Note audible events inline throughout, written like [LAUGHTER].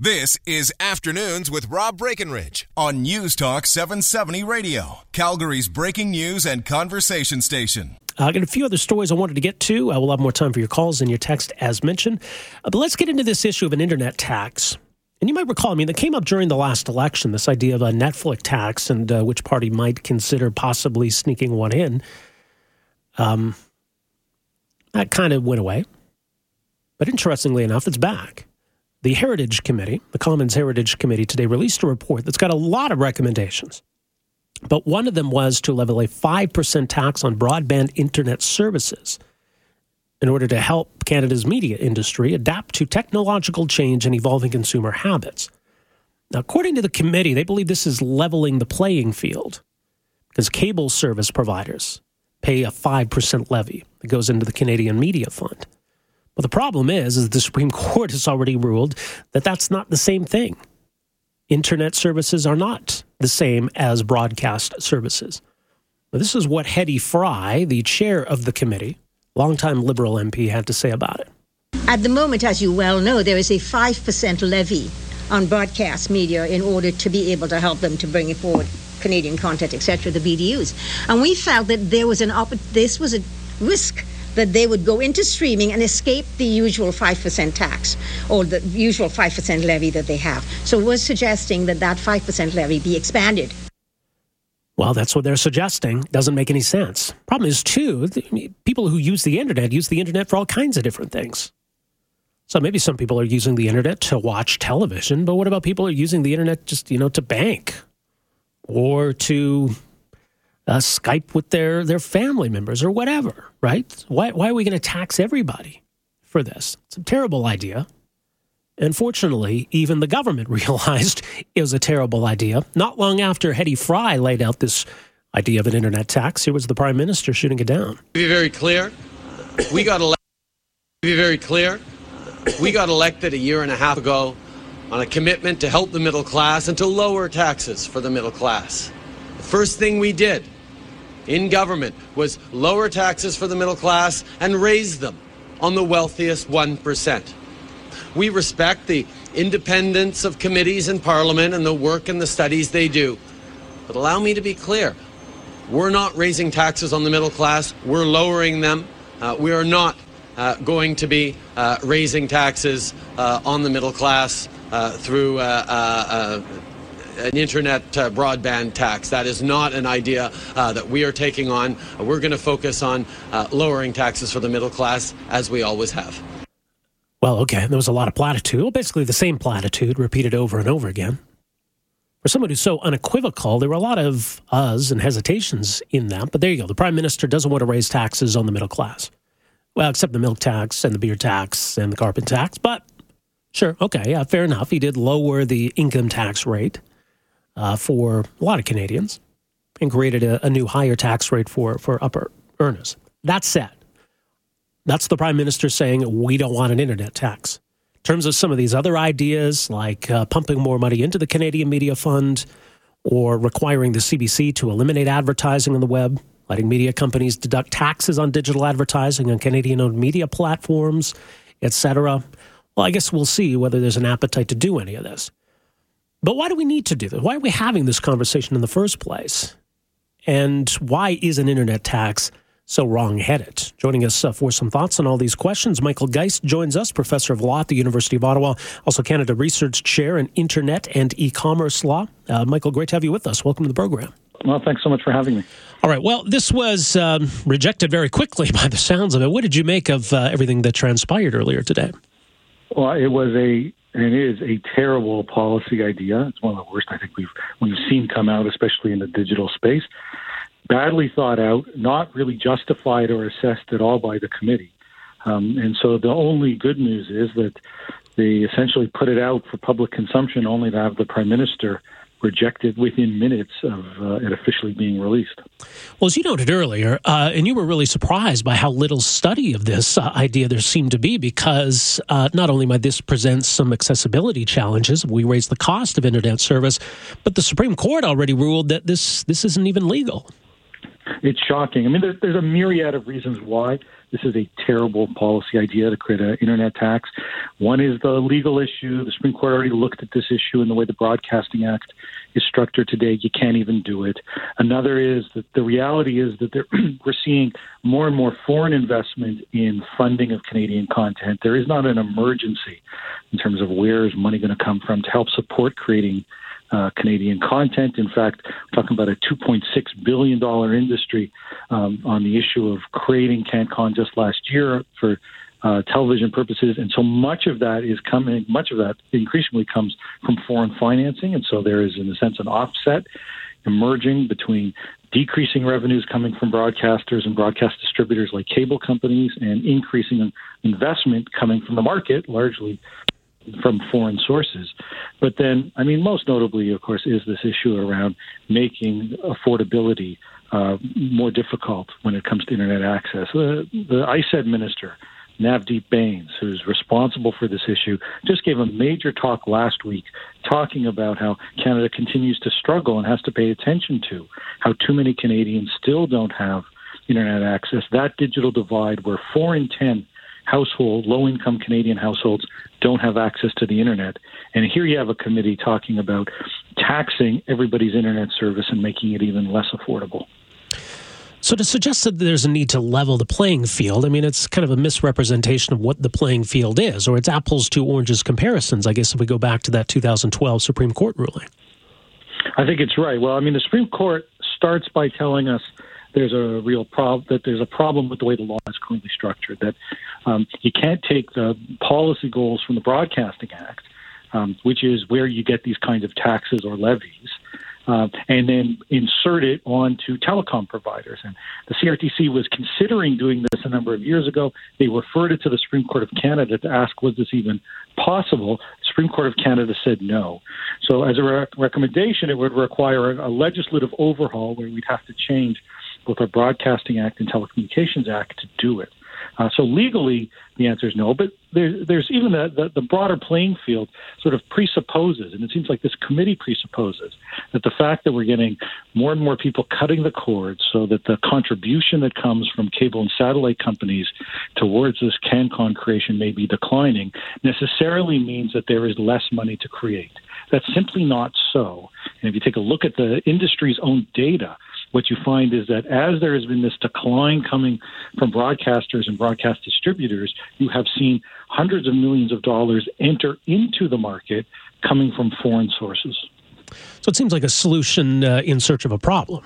This is Afternoons with Rob Breckenridge on News Talk 770 Radio, Calgary's breaking news and conversation station. Uh, I got a few other stories I wanted to get to. Uh, we'll have more time for your calls and your text as mentioned. Uh, but let's get into this issue of an internet tax. And you might recall, I mean, that came up during the last election, this idea of a Netflix tax and uh, which party might consider possibly sneaking one in. Um, that kind of went away. But interestingly enough, it's back. The Heritage Committee, the Commons Heritage Committee, today released a report that's got a lot of recommendations. But one of them was to level a 5% tax on broadband internet services in order to help Canada's media industry adapt to technological change and evolving consumer habits. Now, according to the committee, they believe this is leveling the playing field because cable service providers pay a 5% levy that goes into the Canadian Media Fund. Well, the problem is, is the Supreme [LAUGHS] Court has already ruled that that's not the same thing. Internet services are not the same as broadcast services. Now, this is what Hedy Fry, the chair of the committee, longtime Liberal MP, had to say about it. At the moment, as you well know, there is a 5% levy on broadcast media in order to be able to help them to bring forward Canadian content, etc., the BDUs. And we felt that there was an op- this was a risk that they would go into streaming and escape the usual 5% tax or the usual 5% levy that they have. So we're suggesting that that 5% levy be expanded. Well, that's what they're suggesting. Doesn't make any sense. Problem is, too, people who use the internet use the internet for all kinds of different things. So maybe some people are using the internet to watch television, but what about people who are using the internet just, you know, to bank or to uh, Skype with their, their family members or whatever, right? Why, why are we going to tax everybody for this? It's a terrible idea. Unfortunately, even the government [LAUGHS] realized it was a terrible idea. Not long after Hedy Fry laid out this idea of an internet tax, here was the prime minister shooting it down. Be very clear. We got elected. Be very clear. We got elected a year and a half ago on a commitment to help the middle class and to lower taxes for the middle class. The first thing we did in government was lower taxes for the middle class and raise them on the wealthiest 1%. We respect the independence of committees in Parliament and the work and the studies they do. But allow me to be clear we're not raising taxes on the middle class, we're lowering them. Uh, we are not uh, going to be uh, raising taxes uh, on the middle class uh, through uh, an internet uh, broadband tax. That is not an idea uh, that we are taking on. We're going to focus on uh, lowering taxes for the middle class, as we always have. Well, okay, there was a lot of platitude. Well, basically the same platitude repeated over and over again. For someone who's so unequivocal, there were a lot of uhs and hesitations in that. But there you go. The prime minister doesn't want to raise taxes on the middle class. Well, except the milk tax and the beer tax and the carpet tax. But sure, okay, yeah, fair enough. He did lower the income tax rate uh, for a lot of Canadians and created a, a, new higher tax rate for, for upper earners. That said, that's the prime minister saying we don't want an internet tax. In terms of some of these other ideas, like uh, pumping more money into the Canadian Media Fund or requiring the CBC to eliminate advertising on the web, letting media companies deduct taxes on digital advertising on Canadian owned media platforms, etc. Well, I guess we'll see whether there's an appetite to do any of this. But why do we need to do this? Why are we having this conversation in the first place? And why is an internet tax so wrong-headed? Joining us uh, for some thoughts on all these questions, Michael Geist joins us, professor of law at the University of Ottawa, also Canada Research Chair in Internet and E-commerce Law. Uh, Michael, great to have you with us. Welcome to the program. Well, thanks so much for having me. All right. Well, this was um, rejected very quickly [LAUGHS] by the sounds of it. What did you make of uh, everything that transpired earlier today? Well, it was a and it is a terrible policy idea. It's one of the worst I think we've we've seen come out, especially in the digital space. Badly thought out, not really justified or assessed at all by the committee. Um, and so the only good news is that they essentially put it out for public consumption, only to have the prime minister rejected within minutes of uh, it officially being released. Well, as you noted earlier, uh, and you were really surprised by how little study of this uh, idea there seemed to be, because uh, not only might this present some accessibility challenges, we raise the cost of internet service, but the Supreme Court already ruled that this this isn't even legal. It's shocking. I mean, there's, there's a myriad of reasons why this is a terrible policy idea to create an internet tax. One is the legal issue. The Supreme Court already looked at this issue in the way the Broadcasting Act is structured today. You can't even do it. Another is that the reality is that [CLEARS THROAT] we're seeing more and more foreign investment in funding of Canadian content. There is not an emergency in terms of where is money going to come from to help support creating uh, Canadian content. In fact, we're talking about a $2.6 billion industry um, on the issue of creating CanCon just last year for uh, television purposes. And so much of that is coming, much of that increasingly comes from foreign financing. And so there is, in a sense, an offset emerging between decreasing revenues coming from broadcasters and broadcast distributors like cable companies and increasing investment coming from the market, largely from foreign sources. But then, I mean, most notably, of course, is this issue around making affordability uh, more difficult when it comes to internet access. The, the ISED minister, Navdeep Bains, who's responsible for this issue, just gave a major talk last week talking about how Canada continues to struggle and has to pay attention to how too many Canadians still don't have internet access. That digital divide where four in 10 household, low income Canadian households don't have access to the internet. And here you have a committee talking about taxing everybody's internet service and making it even less affordable. So, to suggest that there's a need to level the playing field, I mean, it's kind of a misrepresentation of what the playing field is, or it's apples to oranges comparisons, I guess, if we go back to that 2012 Supreme Court ruling. I think it's right. Well, I mean, the Supreme Court starts by telling us there's a real problem that there's a problem with the way the law is currently structured. That um, you can't take the policy goals from the Broadcasting Act, um, which is where you get these kinds of taxes or levies, uh, and then insert it onto telecom providers. And the CRTC was considering doing this a number of years ago. They referred it to the Supreme Court of Canada to ask, was this even possible? The Supreme Court of Canada said no. So, as a re- recommendation, it would require a, a legislative overhaul where we'd have to change both our Broadcasting Act and Telecommunications Act to do it. Uh, so legally, the answer is no. But there, there's even the, the, the, broader playing field sort of presupposes, and it seems like this committee presupposes, that the fact that we're getting more and more people cutting the cords so that the contribution that comes from cable and satellite companies towards this CanCon creation may be declining necessarily means that there is less money to create. That's simply not so. And if you take a look at the industry's own data, what you find is that as there has been this decline coming from broadcasters and broadcast distributors, you have seen hundreds of millions of dollars enter into the market coming from foreign sources. So it seems like a solution uh, in search of a problem.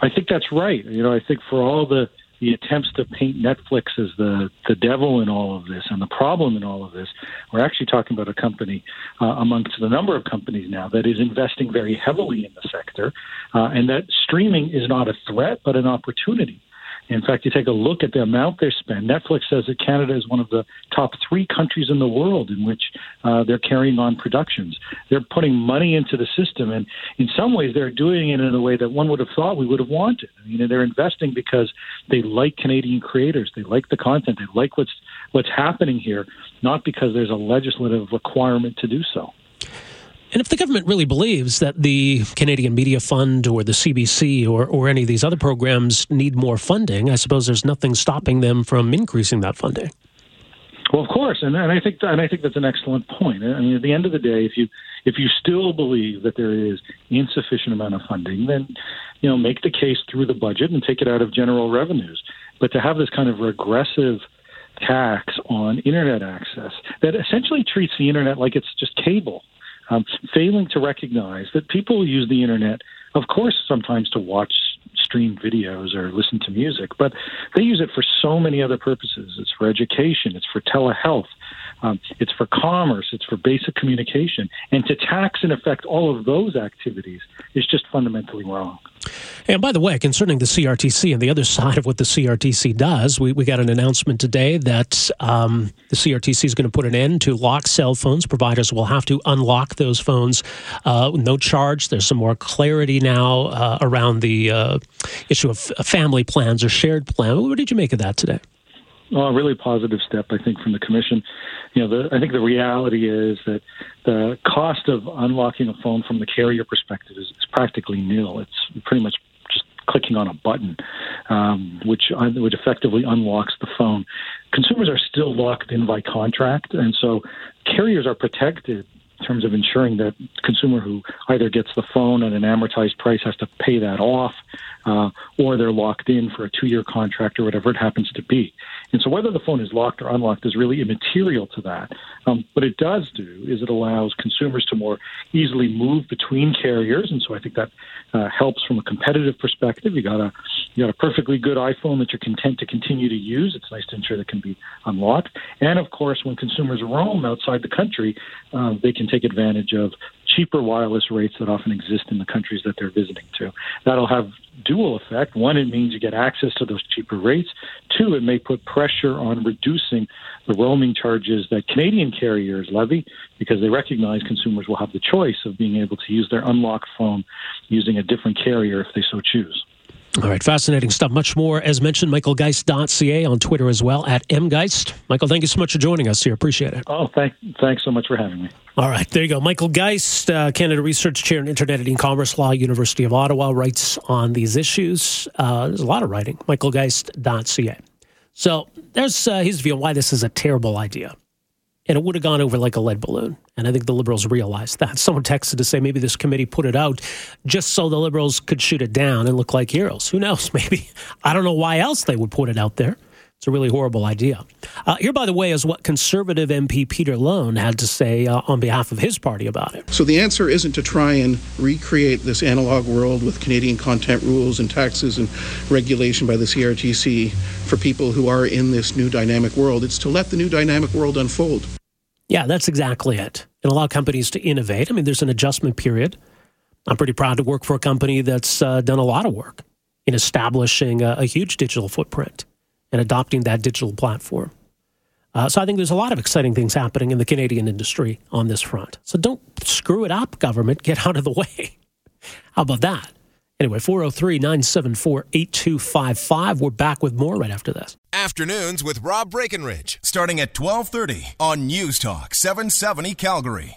I think that's right. You know, I think for all the the attempts to paint Netflix as the, the devil in all of this and the problem in all of this. We're actually talking about a company uh, amongst the number of companies now that is investing very heavily in the sector, uh, and that streaming is not a threat but an opportunity. In fact, you take a look at the amount they spend. Netflix says that Canada is one of the top three countries in the world in which uh, they're carrying on productions. They're putting money into the system, and in some ways, they're doing it in a way that one would have thought we would have wanted. You know, they're investing because they like Canadian creators, they like the content, they like what's what's happening here, not because there's a legislative requirement to do so. And if the government really believes that the Canadian Media Fund or the CBC or, or any of these other programs need more funding, I suppose there's nothing stopping them from increasing that funding. Well, of course, and, and I think and I think that's an excellent point. I mean, at the end of the day, if you if you still believe that there is insufficient amount of funding, then you know make the case through the budget and take it out of general revenues. But to have this kind of regressive tax on internet access that essentially treats the internet like it's just cable um, failing to recognize that people use the internet, of course, sometimes to watch stream videos or listen to music, but they use it for so many other purposes. It's for education, it's for telehealth, um, it's for commerce, it's for basic communication. And to tax, and affect all of those activities is just fundamentally wrong. And by the way, concerning the CRTC and the other [LAUGHS] side of what the CRTC does, we, we got an announcement today that um, the CRTC is going to put an end to locked cell phones. Providers will have to unlock those phones, uh, no charge. There's some more clarity now uh, around the uh, issue of family plans or shared plan. What did you make of that today? Well, a really positive step, I think, from the commission. You know, the, I think the reality is that the cost of unlocking a phone from the carrier perspective is, is practically nil. It's pretty much just clicking on a button, um, which which effectively unlocks the phone. Consumers are still locked in by contract, and so carriers are protected in terms of ensuring that consumer who either gets the phone at an amortized price has to pay that off, uh, or they're locked in for a two-year contract or whatever it happens to be. And so whether the phone is locked or unlocked is really immaterial to that. Um, what it does do is it allows consumers to more easily move between carriers, and so I think that uh, helps from a competitive perspective. You got a you got a perfectly good iPhone that you're content to continue to use. It's nice to ensure that can be unlocked, and of course, when consumers roam outside the country, uh, they can take advantage of cheaper wireless rates that often exist in the countries that they're visiting to. That'll have dual effect. One, it means you get access to those cheaper rates. Two, it may put pressure on reducing the roaming charges that Canadian carriers levy because they recognize consumers will have the choice of being able to use their unlocked phone using a different carrier if they so choose. All right, fascinating stuff. Much more, as mentioned, michaelgeist.ca on Twitter as well, at mgeist. Michael, thank you so much for joining us here. Appreciate it. Oh, thank, thanks so much for having me. All right, there you go. Michael Geist, uh, Canada Research Chair in Internet and Commerce Law, University of Ottawa, writes on these issues. Uh, there's a lot of writing, michaelgeist.ca. So there's uh, his view on why this is a terrible idea and it would have gone over like a lead balloon. And I think the liberals realized that. Someone texted to say maybe this committee put it out just so the liberals could shoot it down and look like heroes. Who knows? [LAUGHS] Maybe. I don't know why else they would put it out there. It's a really horrible idea. Uh, here, by the way, is what conservative MP Peter Loan had to say uh, on behalf of his party about it. So the answer isn't to try and recreate this analog world with Canadian content rules and taxes and regulation by the CRTC for people who are in this new dynamic world. It's to let the new dynamic world unfold. Yeah, that's exactly it. And allow companies to innovate. I mean, there's an adjustment period. I'm pretty proud to work for a company that's uh, done a lot of work in establishing a, a huge digital footprint and adopting that digital platform. Uh, so I think there's a lot of exciting things happening in the Canadian industry on this front. So don't screw it up, government. Get out of the [LAUGHS] way. How about that? Anyway, 403 974 8255. We're back with more right after this. Afternoons with Rob Breckenridge, starting at 1230 on News Talk 770 Calgary.